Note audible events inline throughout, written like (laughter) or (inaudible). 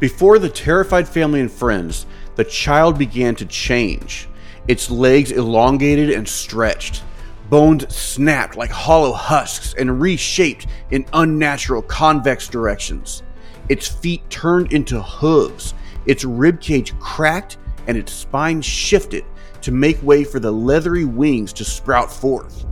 Before the terrified family and friends, the child began to change. Its legs elongated and stretched. Bones snapped like hollow husks and reshaped in unnatural convex directions. Its feet turned into hooves. Its ribcage cracked and its spine shifted to make way for the leathery wings to sprout forth.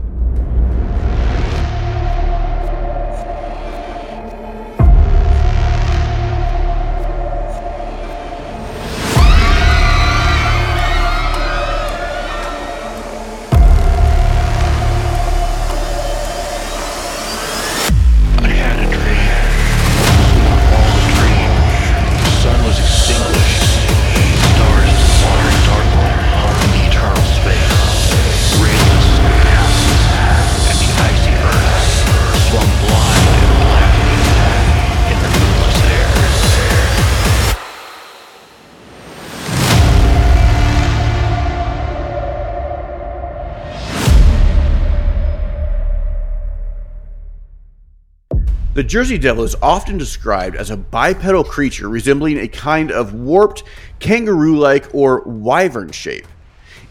The Jersey Devil is often described as a bipedal creature resembling a kind of warped kangaroo like or wyvern shape.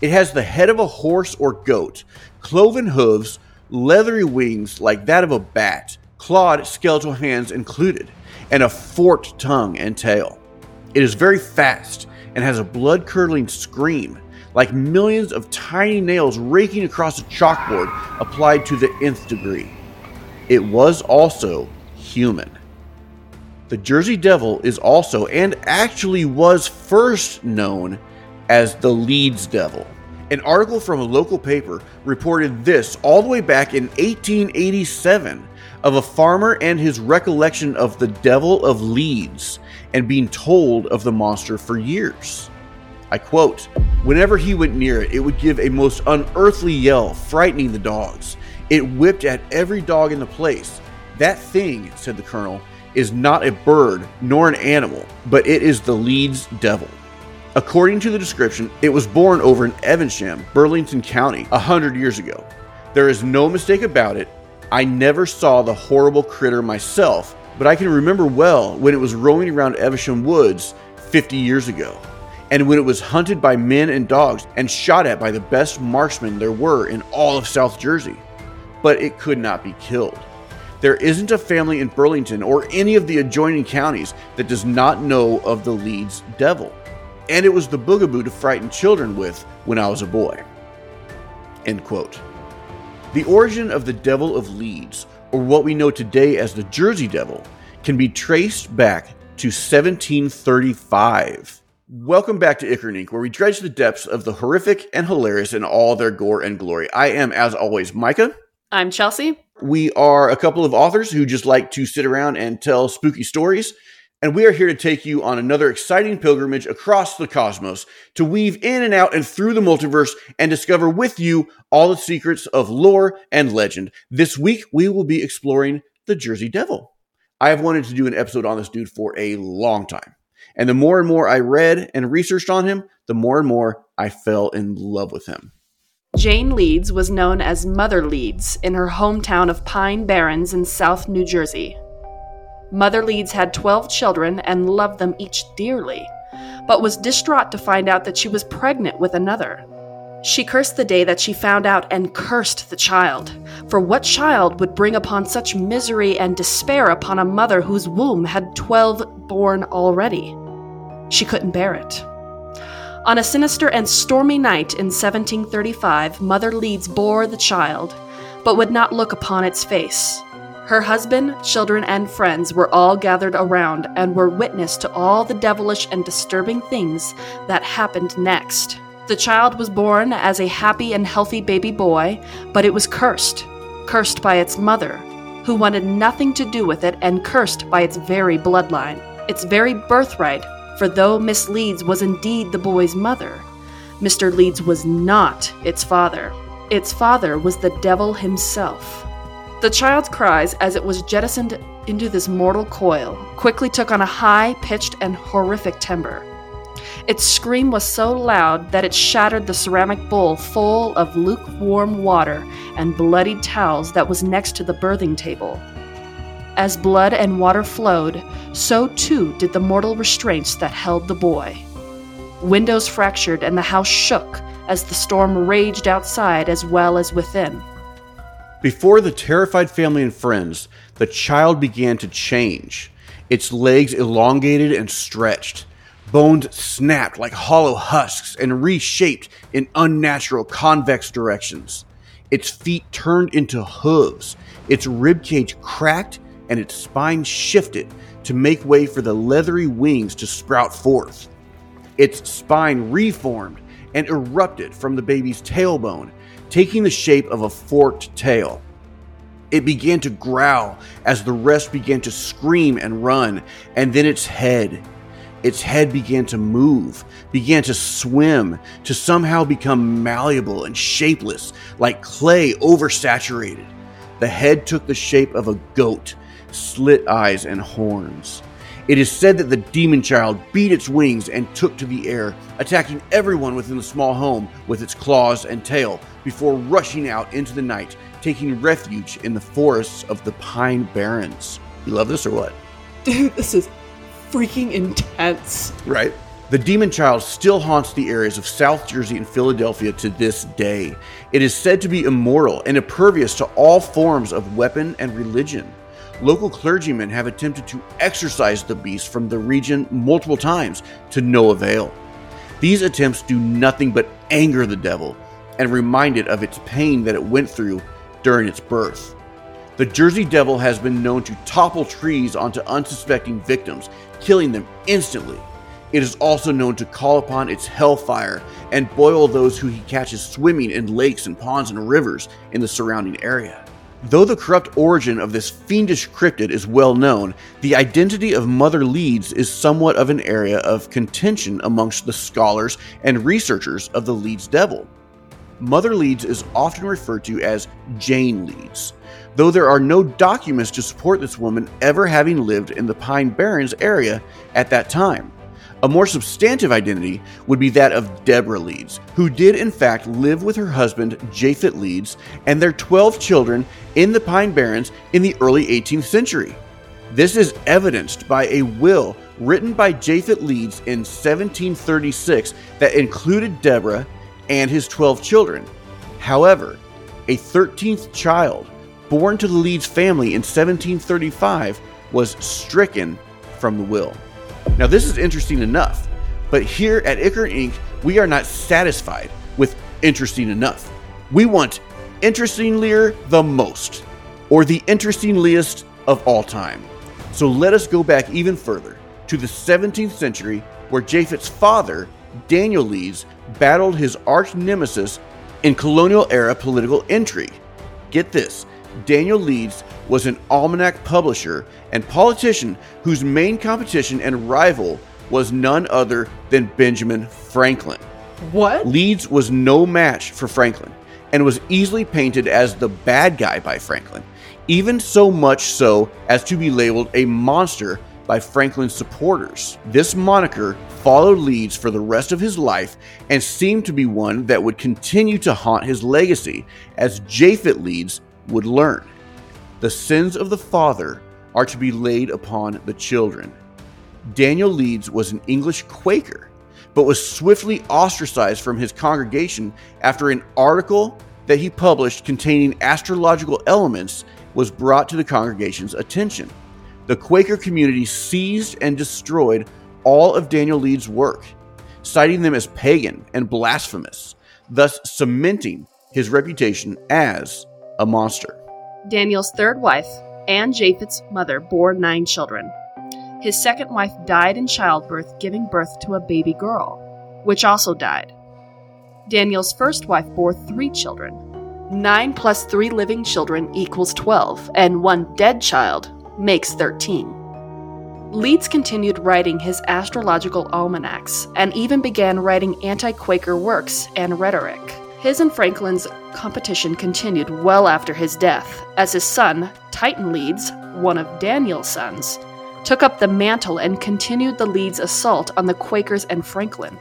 It has the head of a horse or goat, cloven hooves, leathery wings like that of a bat, clawed skeletal hands included, and a forked tongue and tail. It is very fast and has a blood curdling scream, like millions of tiny nails raking across a chalkboard applied to the nth degree. It was also human. The Jersey Devil is also, and actually was first known as the Leeds Devil. An article from a local paper reported this all the way back in 1887 of a farmer and his recollection of the Devil of Leeds and being told of the monster for years. I quote, Whenever he went near it, it would give a most unearthly yell, frightening the dogs. It whipped at every dog in the place. That thing, said the colonel, is not a bird nor an animal, but it is the Leeds devil. According to the description, it was born over in Evesham, Burlington County, a hundred years ago. There is no mistake about it. I never saw the horrible critter myself, but I can remember well when it was roaming around Evesham Woods 50 years ago, and when it was hunted by men and dogs and shot at by the best marksmen there were in all of South Jersey. But it could not be killed. There isn't a family in Burlington or any of the adjoining counties that does not know of the Leeds Devil. And it was the boogaboo to frighten children with when I was a boy. End quote. The origin of the Devil of Leeds, or what we know today as the Jersey Devil, can be traced back to 1735. Welcome back to Ichor Ink., where we dredge the depths of the horrific and hilarious in all their gore and glory. I am, as always, Micah. I'm Chelsea. We are a couple of authors who just like to sit around and tell spooky stories. And we are here to take you on another exciting pilgrimage across the cosmos to weave in and out and through the multiverse and discover with you all the secrets of lore and legend. This week, we will be exploring the Jersey Devil. I have wanted to do an episode on this dude for a long time. And the more and more I read and researched on him, the more and more I fell in love with him. Jane Leeds was known as Mother Leeds in her hometown of Pine Barrens in South New Jersey. Mother Leeds had 12 children and loved them each dearly, but was distraught to find out that she was pregnant with another. She cursed the day that she found out and cursed the child, for what child would bring upon such misery and despair upon a mother whose womb had 12 born already? She couldn't bear it. On a sinister and stormy night in 1735, Mother Leeds bore the child, but would not look upon its face. Her husband, children, and friends were all gathered around and were witness to all the devilish and disturbing things that happened next. The child was born as a happy and healthy baby boy, but it was cursed. Cursed by its mother, who wanted nothing to do with it, and cursed by its very bloodline, its very birthright, for though Miss Leeds was indeed the boy's mother, Mr. Leeds was not its father. Its father was the devil himself. The child's cries, as it was jettisoned into this mortal coil, quickly took on a high pitched and horrific timbre. Its scream was so loud that it shattered the ceramic bowl full of lukewarm water and bloodied towels that was next to the birthing table. As blood and water flowed, so too did the mortal restraints that held the boy. Windows fractured and the house shook as the storm raged outside as well as within. Before the terrified family and friends, the child began to change. Its legs elongated and stretched. Bones snapped like hollow husks and reshaped in unnatural convex directions. Its feet turned into hooves. Its ribcage cracked and its spine shifted to make way for the leathery wings to sprout forth. Its spine reformed and erupted from the baby's tailbone, taking the shape of a forked tail. It began to growl as the rest began to scream and run, and then its head. Its head began to move, began to swim, to somehow become malleable and shapeless, like clay oversaturated. The head took the shape of a goat, slit eyes and horns. It is said that the demon child beat its wings and took to the air, attacking everyone within the small home with its claws and tail before rushing out into the night, taking refuge in the forests of the Pine Barrens. You love this or what? Dude, (laughs) this is freaking intense. Right? The demon child still haunts the areas of South Jersey and Philadelphia to this day. It is said to be immortal and impervious to all forms of weapon and religion. Local clergymen have attempted to exorcise the beast from the region multiple times to no avail. These attempts do nothing but anger the devil and remind it of its pain that it went through during its birth. The Jersey Devil has been known to topple trees onto unsuspecting victims, killing them instantly. It is also known to call upon its hellfire and boil those who he catches swimming in lakes and ponds and rivers in the surrounding area. Though the corrupt origin of this fiendish cryptid is well known, the identity of Mother Leeds is somewhat of an area of contention amongst the scholars and researchers of the Leeds Devil. Mother Leeds is often referred to as Jane Leeds, though there are no documents to support this woman ever having lived in the Pine Barrens area at that time. A more substantive identity would be that of Deborah Leeds, who did in fact live with her husband Japhet Leeds and their 12 children in the Pine Barrens in the early 18th century. This is evidenced by a will written by Japhet Leeds in 1736 that included Deborah and his 12 children. However, a 13th child, born to the Leeds family in 1735, was stricken from the will. Now, this is interesting enough, but here at Ichor Ink., we are not satisfied with interesting enough. We want interestingly the most, or the interestingliest of all time. So let us go back even further to the 17th century, where Japhet's father, Daniel Leeds, battled his arch nemesis in colonial era political intrigue. Get this Daniel Leeds was an almanac publisher and politician whose main competition and rival was none other than Benjamin Franklin. What? Leeds was no match for Franklin and was easily painted as the bad guy by Franklin, even so much so as to be labeled a monster by Franklin's supporters. This moniker followed Leeds for the rest of his life and seemed to be one that would continue to haunt his legacy, as Japhet Leeds would learn. The sins of the father are to be laid upon the children. Daniel Leeds was an English Quaker, but was swiftly ostracized from his congregation after an article that he published containing astrological elements was brought to the congregation's attention. The Quaker community seized and destroyed all of Daniel Leeds' work, citing them as pagan and blasphemous, thus cementing his reputation as a monster. Daniel's third wife, Anne Japhet's mother, bore nine children. His second wife died in childbirth, giving birth to a baby girl, which also died. Daniel's first wife bore three children. Nine plus three living children equals 12, and one dead child makes 13. Leeds continued writing his astrological almanacs and even began writing anti Quaker works and rhetoric. His and Franklin's competition continued well after his death, as his son, Titan Leeds, one of Daniel's sons, took up the mantle and continued the Leeds assault on the Quakers and Franklin.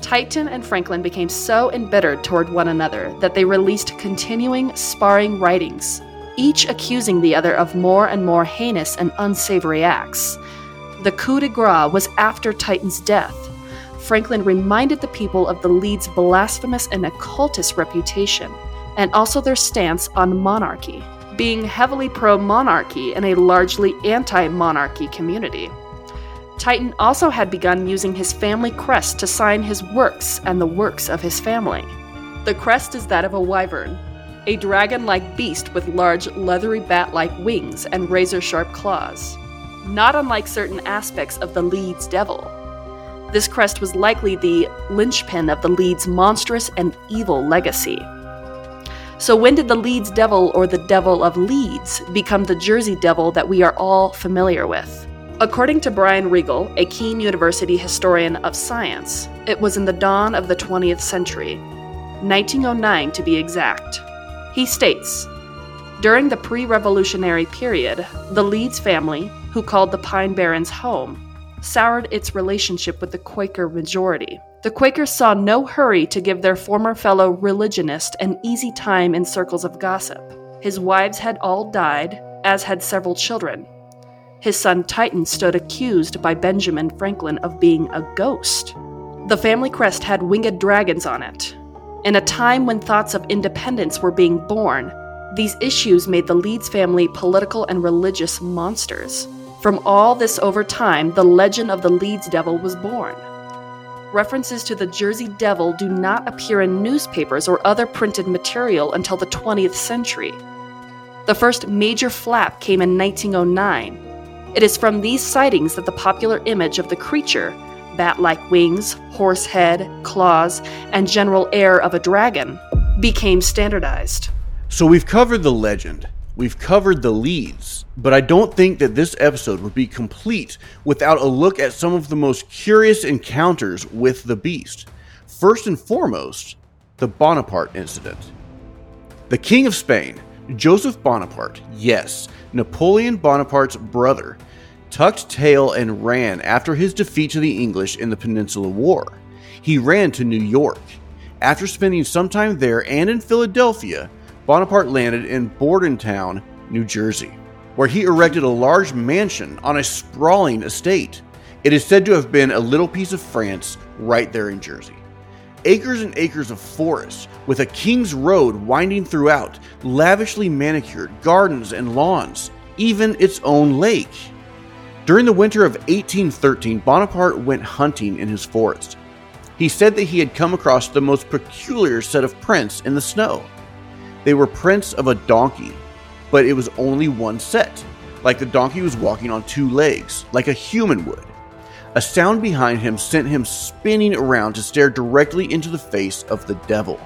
Titan and Franklin became so embittered toward one another that they released continuing sparring writings, each accusing the other of more and more heinous and unsavory acts. The coup de grace was after Titan's death. Franklin reminded the people of the Leeds' blasphemous and occultist reputation, and also their stance on monarchy, being heavily pro monarchy in a largely anti monarchy community. Titan also had begun using his family crest to sign his works and the works of his family. The crest is that of a wyvern, a dragon like beast with large, leathery bat like wings and razor sharp claws. Not unlike certain aspects of the Leeds Devil. This crest was likely the linchpin of the Leeds' monstrous and evil legacy. So, when did the Leeds Devil or the Devil of Leeds become the Jersey Devil that we are all familiar with? According to Brian Regal, a Kean University historian of science, it was in the dawn of the 20th century, 1909 to be exact. He states During the pre revolutionary period, the Leeds family, who called the Pine Barrens home, soured its relationship with the Quaker majority. The Quakers saw no hurry to give their former fellow religionist an easy time in circles of gossip. His wives had all died, as had several children, his son Titan stood accused by Benjamin Franklin of being a ghost. The family crest had winged dragons on it. In a time when thoughts of independence were being born, these issues made the Leeds family political and religious monsters. From all this over time, the legend of the Leeds Devil was born. References to the Jersey Devil do not appear in newspapers or other printed material until the 20th century. The first major flap came in 1909 it is from these sightings that the popular image of the creature, bat like wings, horse head, claws, and general air of a dragon, became standardized. So we've covered the legend, we've covered the leads, but I don't think that this episode would be complete without a look at some of the most curious encounters with the beast. First and foremost, the Bonaparte incident. The King of Spain, Joseph Bonaparte, yes, Napoleon Bonaparte's brother, tucked tail and ran after his defeat to the English in the Peninsular War. He ran to New York. After spending some time there and in Philadelphia, Bonaparte landed in Bordentown, New Jersey, where he erected a large mansion on a sprawling estate. It is said to have been a little piece of France right there in Jersey. Acres and acres of forest, with a king's road winding throughout, lavishly manicured gardens and lawns, even its own lake. During the winter of 1813, Bonaparte went hunting in his forest. He said that he had come across the most peculiar set of prints in the snow. They were prints of a donkey, but it was only one set, like the donkey was walking on two legs, like a human would. A sound behind him sent him spinning around to stare directly into the face of the devil.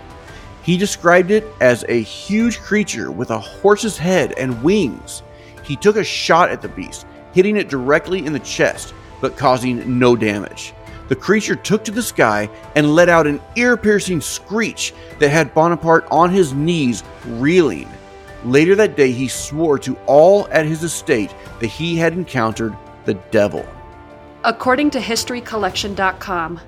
He described it as a huge creature with a horse's head and wings. He took a shot at the beast, hitting it directly in the chest, but causing no damage. The creature took to the sky and let out an ear piercing screech that had Bonaparte on his knees, reeling. Later that day, he swore to all at his estate that he had encountered the devil. According to HistoryCollection.com,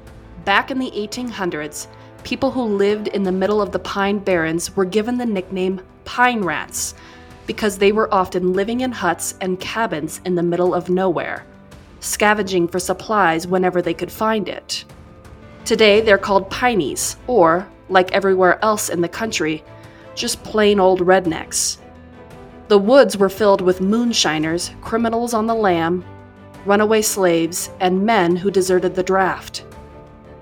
back in the 1800s, people who lived in the middle of the Pine Barrens were given the nickname Pine Rats because they were often living in huts and cabins in the middle of nowhere, scavenging for supplies whenever they could find it. Today, they're called Pineys, or, like everywhere else in the country, just plain old rednecks. The woods were filled with moonshiners, criminals on the lam, runaway slaves, and men who deserted the draft.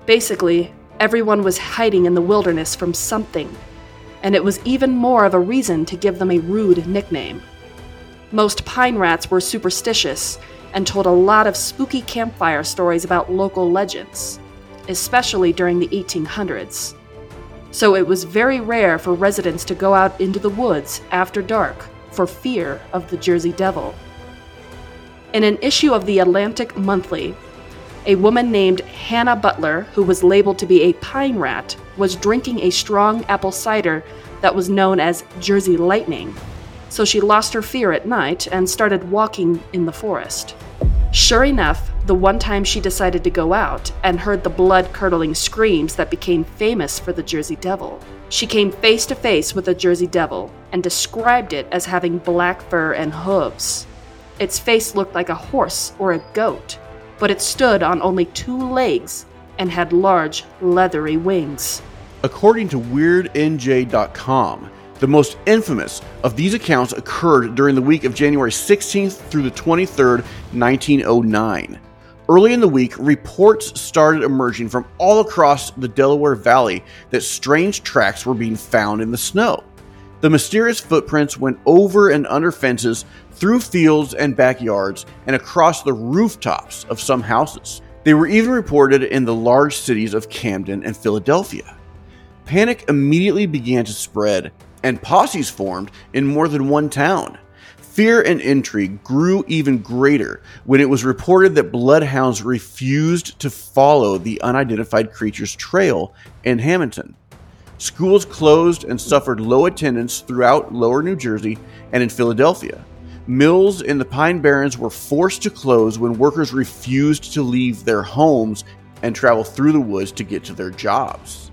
Basically, everyone was hiding in the wilderness from something, and it was even more of a reason to give them a rude nickname. Most pine rats were superstitious and told a lot of spooky campfire stories about local legends, especially during the 1800s. So it was very rare for residents to go out into the woods after dark for fear of the Jersey Devil. In an issue of the Atlantic Monthly, a woman named Hannah Butler, who was labeled to be a pine rat, was drinking a strong apple cider that was known as Jersey Lightning. So she lost her fear at night and started walking in the forest. Sure enough, the one time she decided to go out and heard the blood curdling screams that became famous for the Jersey Devil, she came face to face with the Jersey Devil and described it as having black fur and hooves. Its face looked like a horse or a goat, but it stood on only two legs and had large, leathery wings. According to WeirdNJ.com, the most infamous of these accounts occurred during the week of January 16th through the 23rd, 1909. Early in the week, reports started emerging from all across the Delaware Valley that strange tracks were being found in the snow. The mysterious footprints went over and under fences, through fields and backyards, and across the rooftops of some houses. They were even reported in the large cities of Camden and Philadelphia. Panic immediately began to spread, and posses formed in more than one town. Fear and intrigue grew even greater when it was reported that bloodhounds refused to follow the unidentified creature's trail in Hamilton. Schools closed and suffered low attendance throughout lower New Jersey and in Philadelphia. Mills in the Pine Barrens were forced to close when workers refused to leave their homes and travel through the woods to get to their jobs.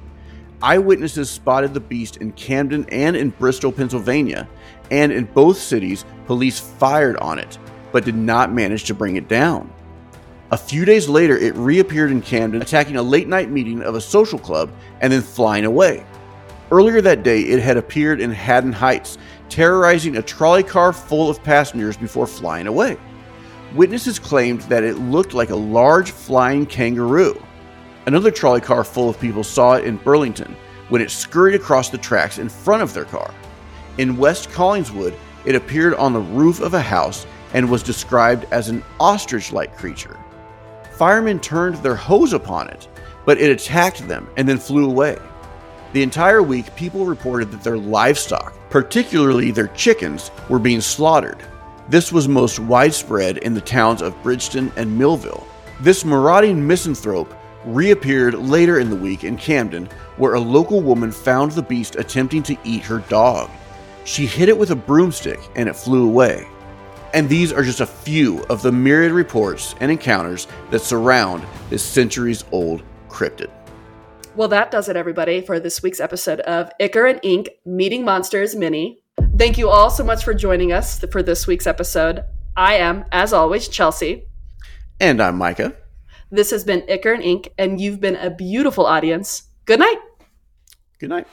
Eyewitnesses spotted the beast in Camden and in Bristol, Pennsylvania, and in both cities, police fired on it, but did not manage to bring it down. A few days later, it reappeared in Camden, attacking a late night meeting of a social club and then flying away. Earlier that day, it had appeared in Haddon Heights, terrorizing a trolley car full of passengers before flying away. Witnesses claimed that it looked like a large flying kangaroo. Another trolley car full of people saw it in Burlington when it scurried across the tracks in front of their car. In West Collingswood, it appeared on the roof of a house and was described as an ostrich like creature. Firemen turned their hose upon it, but it attacked them and then flew away. The entire week, people reported that their livestock, particularly their chickens, were being slaughtered. This was most widespread in the towns of Bridgeton and Millville. This marauding misanthrope reappeared later in the week in Camden, where a local woman found the beast attempting to eat her dog. She hit it with a broomstick and it flew away. And these are just a few of the myriad reports and encounters that surround this centuries old cryptid. Well, that does it, everybody, for this week's episode of Ichor and Ink Meeting Monsters Mini. Thank you all so much for joining us for this week's episode. I am, as always, Chelsea. And I'm Micah. This has been Ichor and Ink, and you've been a beautiful audience. Good night. Good night.